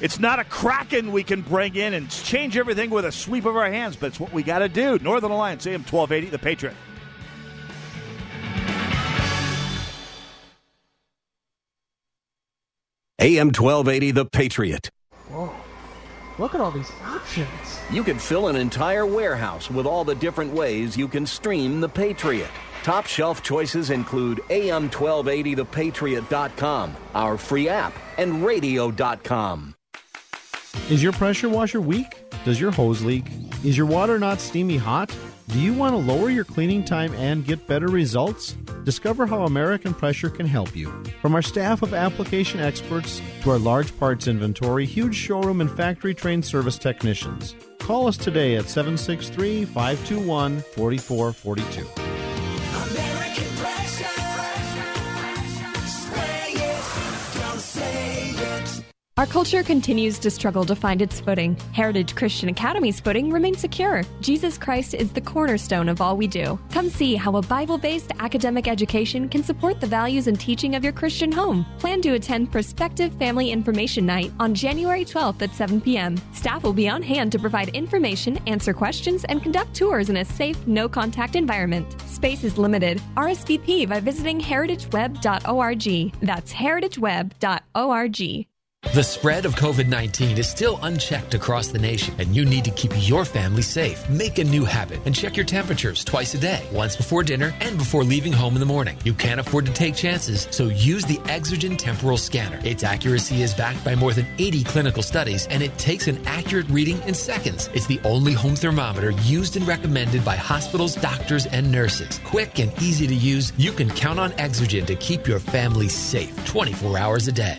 It's not a kraken we can bring in and change everything with a sweep of our hands, but it's what we got to do. Northern Alliance, AM 1280, The Patriot. AM 1280, The Patriot. Whoa. Look at all these options. You can fill an entire warehouse with all the different ways you can stream The Patriot. Top shelf choices include AM1280thepatriot.com, our free app, and radio.com. Is your pressure washer weak? Does your hose leak? Is your water not steamy hot? Do you want to lower your cleaning time and get better results? Discover how American Pressure can help you. From our staff of application experts to our large parts inventory, huge showroom, and factory trained service technicians. Call us today at 763 521 4442. Our culture continues to struggle to find its footing. Heritage Christian Academy's footing remains secure. Jesus Christ is the cornerstone of all we do. Come see how a Bible based academic education can support the values and teaching of your Christian home. Plan to attend Prospective Family Information Night on January 12th at 7 p.m. Staff will be on hand to provide information, answer questions, and conduct tours in a safe, no contact environment. Space is limited. RSVP by visiting heritageweb.org. That's heritageweb.org. The spread of COVID 19 is still unchecked across the nation, and you need to keep your family safe. Make a new habit and check your temperatures twice a day, once before dinner and before leaving home in the morning. You can't afford to take chances, so use the Exergen Temporal Scanner. Its accuracy is backed by more than 80 clinical studies, and it takes an accurate reading in seconds. It's the only home thermometer used and recommended by hospitals, doctors, and nurses. Quick and easy to use, you can count on Exergen to keep your family safe 24 hours a day.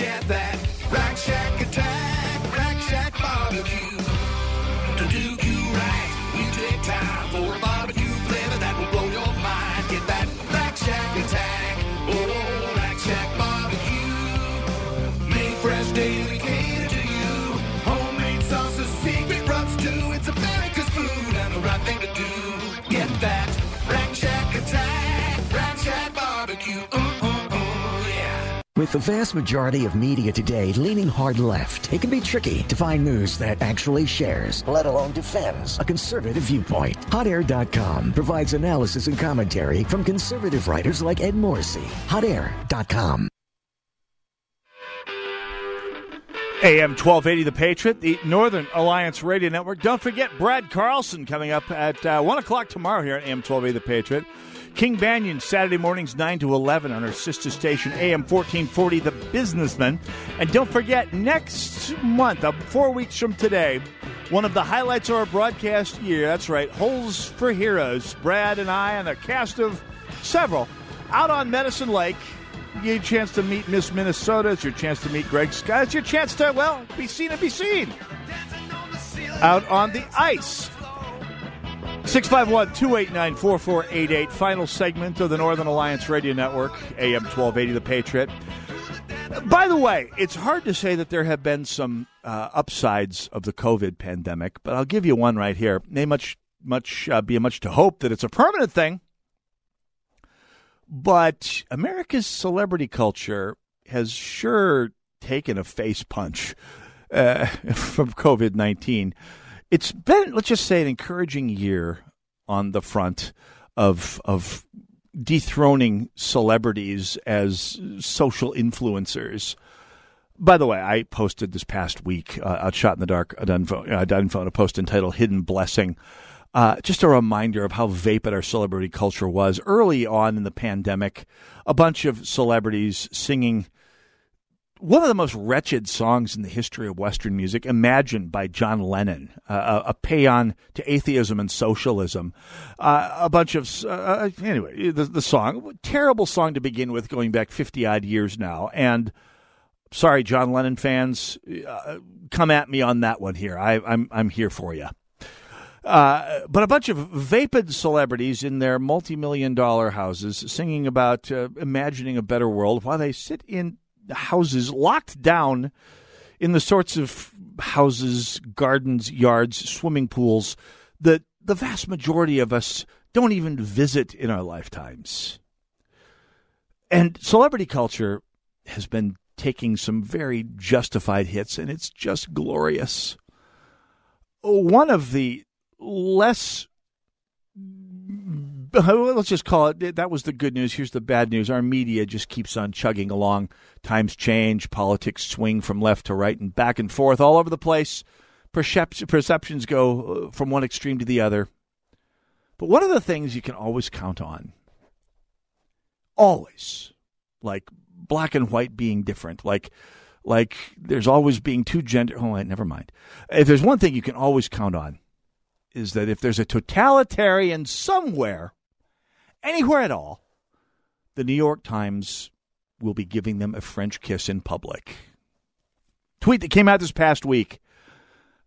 Get that Rack Shack attack, Rack Shack barbecue. With the vast majority of media today leaning hard left, it can be tricky to find news that actually shares, let alone defends, a conservative viewpoint. HotAir.com provides analysis and commentary from conservative writers like Ed Morrissey. HotAir.com. AM 1280 The Patriot, the Northern Alliance Radio Network. Don't forget Brad Carlson coming up at uh, 1 o'clock tomorrow here at AM 1280 The Patriot. King Banaian, Saturday mornings 9 to 11 on our sister station, AM 1440 The Businessman. And don't forget, next month, uh, four weeks from today, one of the highlights of our broadcast year, that's right, Holes for Heroes. Brad and I and a cast of several out on Medicine Lake. You get a chance to meet Miss Minnesota. It's your chance to meet Greg Scott. It's your chance to, well, be seen and be seen. Out on the ice. 651 289 4488. Final segment of the Northern Alliance Radio Network, AM 1280 The Patriot. By the way, it's hard to say that there have been some uh, upsides of the COVID pandemic, but I'll give you one right here. May much much uh, be much to hope that it's a permanent thing. But America's celebrity culture has sure taken a face punch uh, from COVID 19. It's been, let's just say, an encouraging year on the front of, of dethroning celebrities as social influencers. By the way, I posted this past week, uh, Outshot in the Dark, a done phone, a, done phone, a post entitled Hidden Blessing. Uh, just a reminder of how vapid our celebrity culture was early on in the pandemic. A bunch of celebrities singing one of the most wretched songs in the history of Western music, Imagine by John Lennon, uh, a, paean to atheism and socialism. Uh, a bunch of, uh, uh, anyway, the, the song, terrible song to begin with, going back 50 odd years now. And sorry, John Lennon fans, uh, come at me on that one here. I, I'm, I'm here for you. Uh, but a bunch of vapid celebrities in their multi million dollar houses singing about uh, imagining a better world while they sit in houses locked down in the sorts of houses, gardens, yards, swimming pools that the vast majority of us don't even visit in our lifetimes. And celebrity culture has been taking some very justified hits, and it's just glorious. One of the less let's just call it that was the good news. Here's the bad news. Our media just keeps on chugging along. Times change politics swing from left to right and back and forth all over the place. Perceptions go uh, from one extreme to the other. But one of the things you can always count on always like black and white being different like like there's always being two gender oh wait, never mind. If there's one thing you can always count on is that if there's a totalitarian somewhere, anywhere at all, the New York Times will be giving them a French kiss in public. Tweet that came out this past week.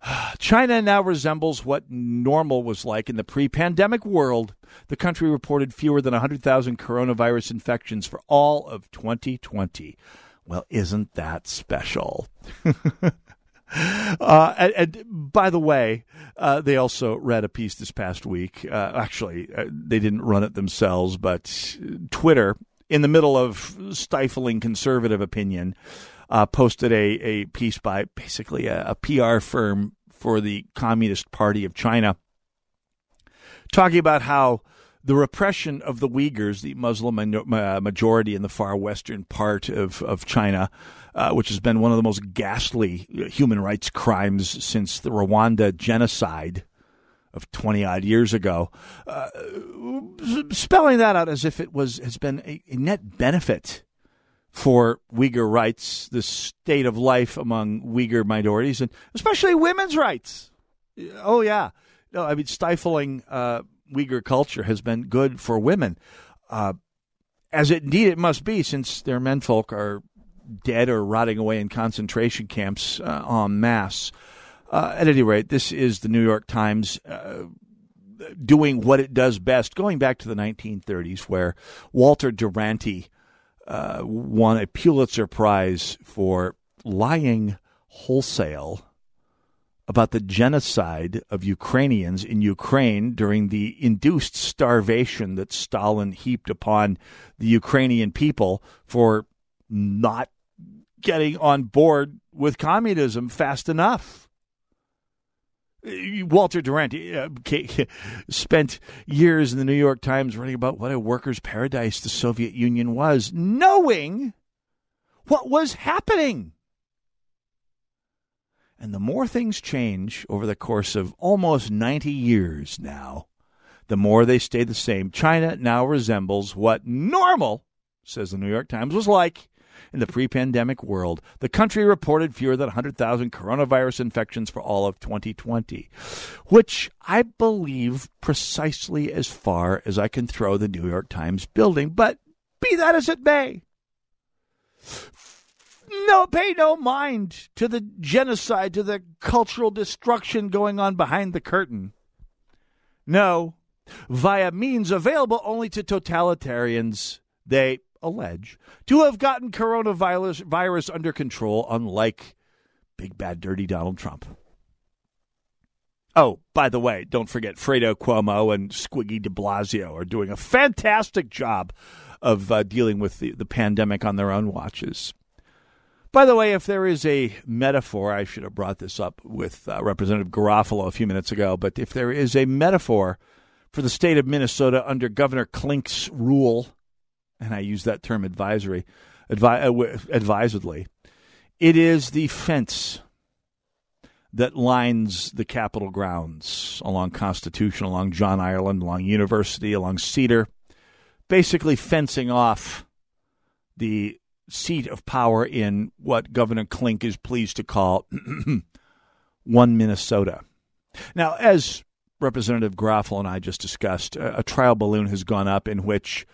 China now resembles what normal was like in the pre pandemic world. The country reported fewer than 100,000 coronavirus infections for all of 2020. Well, isn't that special? Uh, and, and, by the way, uh, they also read a piece this past week. Uh, actually, uh, they didn't run it themselves, but Twitter, in the middle of stifling conservative opinion, uh, posted a, a piece by basically a, a PR firm for the Communist Party of China talking about how the repression of the Uyghurs, the Muslim majority in the far western part of, of China, uh, which has been one of the most ghastly human rights crimes since the Rwanda genocide of 20 odd years ago, uh, spelling that out as if it was has been a, a net benefit for Uyghur rights, the state of life among Uyghur minorities, and especially women's rights. Oh, yeah. No, I mean, stifling uh, Uyghur culture has been good for women, uh, as it, indeed it must be, since their menfolk are dead or rotting away in concentration camps uh, en masse. Uh, at any rate, this is the New York Times uh, doing what it does best, going back to the 1930s, where Walter Duranty uh, won a Pulitzer Prize for lying wholesale about the genocide of Ukrainians in Ukraine during the induced starvation that Stalin heaped upon the Ukrainian people for not getting on board with communism fast enough. Walter Durant uh, spent years in the New York Times writing about what a workers' paradise the Soviet Union was, knowing what was happening. And the more things change over the course of almost 90 years now, the more they stay the same. China now resembles what normal, says the New York Times, was like in the pre pandemic world. The country reported fewer than 100,000 coronavirus infections for all of 2020, which I believe precisely as far as I can throw the New York Times building. But be that as it may, no, pay no mind to the genocide, to the cultural destruction going on behind the curtain. No, via means available only to totalitarians, they allege, to have gotten coronavirus virus under control, unlike big bad dirty Donald Trump. Oh, by the way, don't forget Fredo Cuomo and Squiggy de Blasio are doing a fantastic job of uh, dealing with the, the pandemic on their own watches. By the way, if there is a metaphor, I should have brought this up with uh, Representative Garofalo a few minutes ago, but if there is a metaphor for the state of Minnesota under Governor Klink's rule, and I use that term advisory, advi- uh, advisedly, it is the fence that lines the Capitol grounds along Constitution, along John Ireland, along University, along Cedar, basically fencing off the seat of power in what Governor Klink is pleased to call one Minnesota. Now, as Representative Garofalo and I just discussed, a, a trial balloon has gone up in which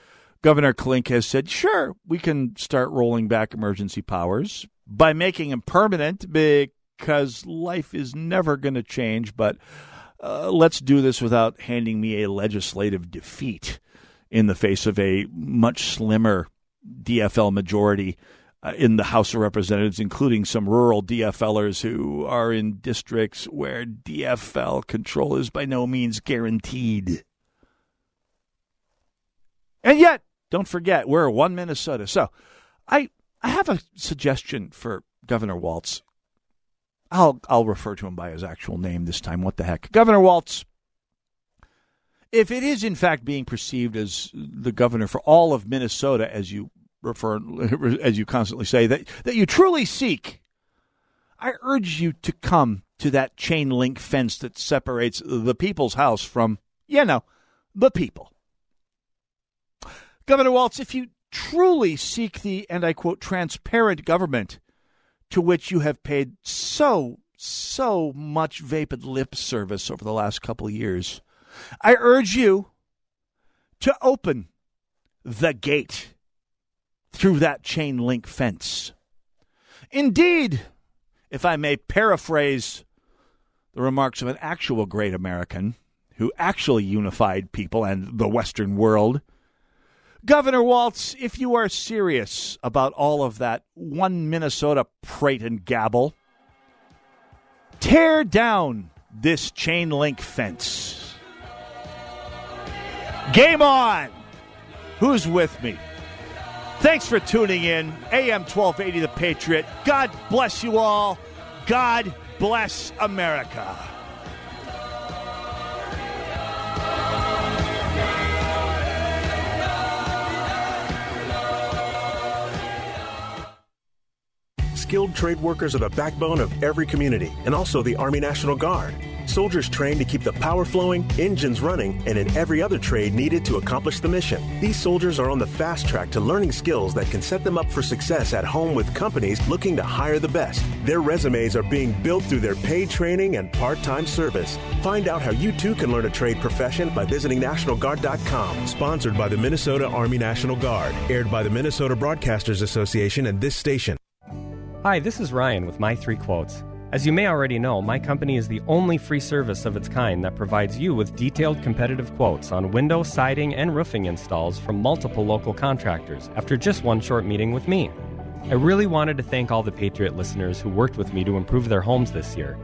Governor Klink has said, sure, we can start rolling back emergency powers by making them permanent because life is never going to change. But uh, let's do this without handing me a legislative defeat in the face of a much slimmer DFL majority uh, in the House of Representatives, including some rural DFLers who are in districts where DFL control is by no means guaranteed. And yet, don't forget, we're one Minnesota. So I I have a suggestion for Governor Walz. I'll I'll refer to him by his actual name this time. What the heck? Governor Walz, if it is in fact being perceived as the governor for all of Minnesota, as you refer, as you constantly say, that that you truly seek, I urge you to come to that chain link fence that separates the people's house from, you know, the people. Governor Walz, if you truly seek the, and I quote, transparent government to which you have paid so, so much vapid lip service over the last couple of years, I urge you to open the gate through that chain link fence. Indeed, if I may paraphrase the remarks of an actual great American who actually unified people and the Western world, Governor Walz, if you are serious about all of that one Minnesota prate and gabble, tear down this chain link fence. Game on! Who's with me? Thanks for tuning in. AM 1280 The Patriot. God bless you all. God bless America. Skilled trade workers are the backbone of every community and also the Army National Guard. Soldiers trained to keep the power flowing, engines running, and in every other trade needed to accomplish the mission. These soldiers are on the fast track to learning skills that can set them up for success at home with companies looking to hire the best. Their resumes are being built through their paid training and part time service. Find out how you too can learn a trade profession by visiting NationalGuard.com. Sponsored by the Minnesota Army National Guard. Aired by the Minnesota Broadcasters Association and this station. Hi, this is Ryan with My Three Quotes. As you may already know, my company is the only free service of its kind that provides you with detailed competitive quotes on window, siding, and roofing installs from multiple local contractors after just one short meeting with me. I really wanted to thank all the Patriot listeners who worked with me to improve their homes this year.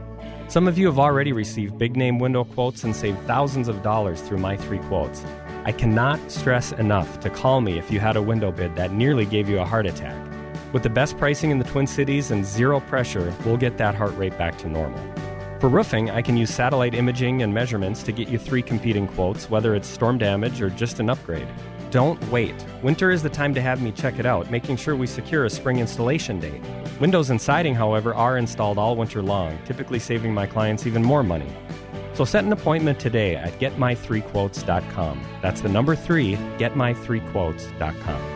Some of you have already received big name window quotes and saved thousands of dollars through my three quotes. I cannot stress enough to call me if you had a window bid that nearly gave you a heart attack. With the best pricing in the Twin Cities and zero pressure, we'll get that heart rate back to normal. For roofing, I can use satellite imaging and measurements to get you three competing quotes, whether it's storm damage or just an upgrade. Don't wait. Winter is the time to have me check it out, making sure we secure a spring installation date. Windows and siding, however, are installed all winter long, typically saving my clients even more money. So set an appointment today at getmy3quotes.com. That's the number three, getmy3quotes.com.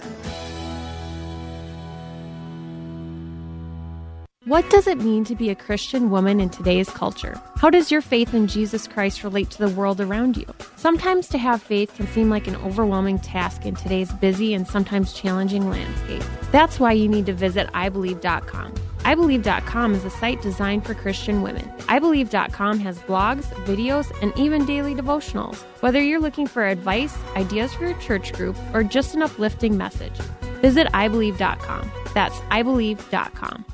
What does it mean to be a Christian woman in today's culture? How does your faith in Jesus Christ relate to the world around you? Sometimes to have faith can seem like an overwhelming task in today's busy and sometimes challenging landscape. That's why you need to visit iBelieve.com. iBelieve.com is a site designed for Christian women. iBelieve.com has blogs, videos, and even daily devotionals. Whether you're looking for advice, ideas for your church group, or just an uplifting message, visit iBelieve.com. That's iBelieve.com.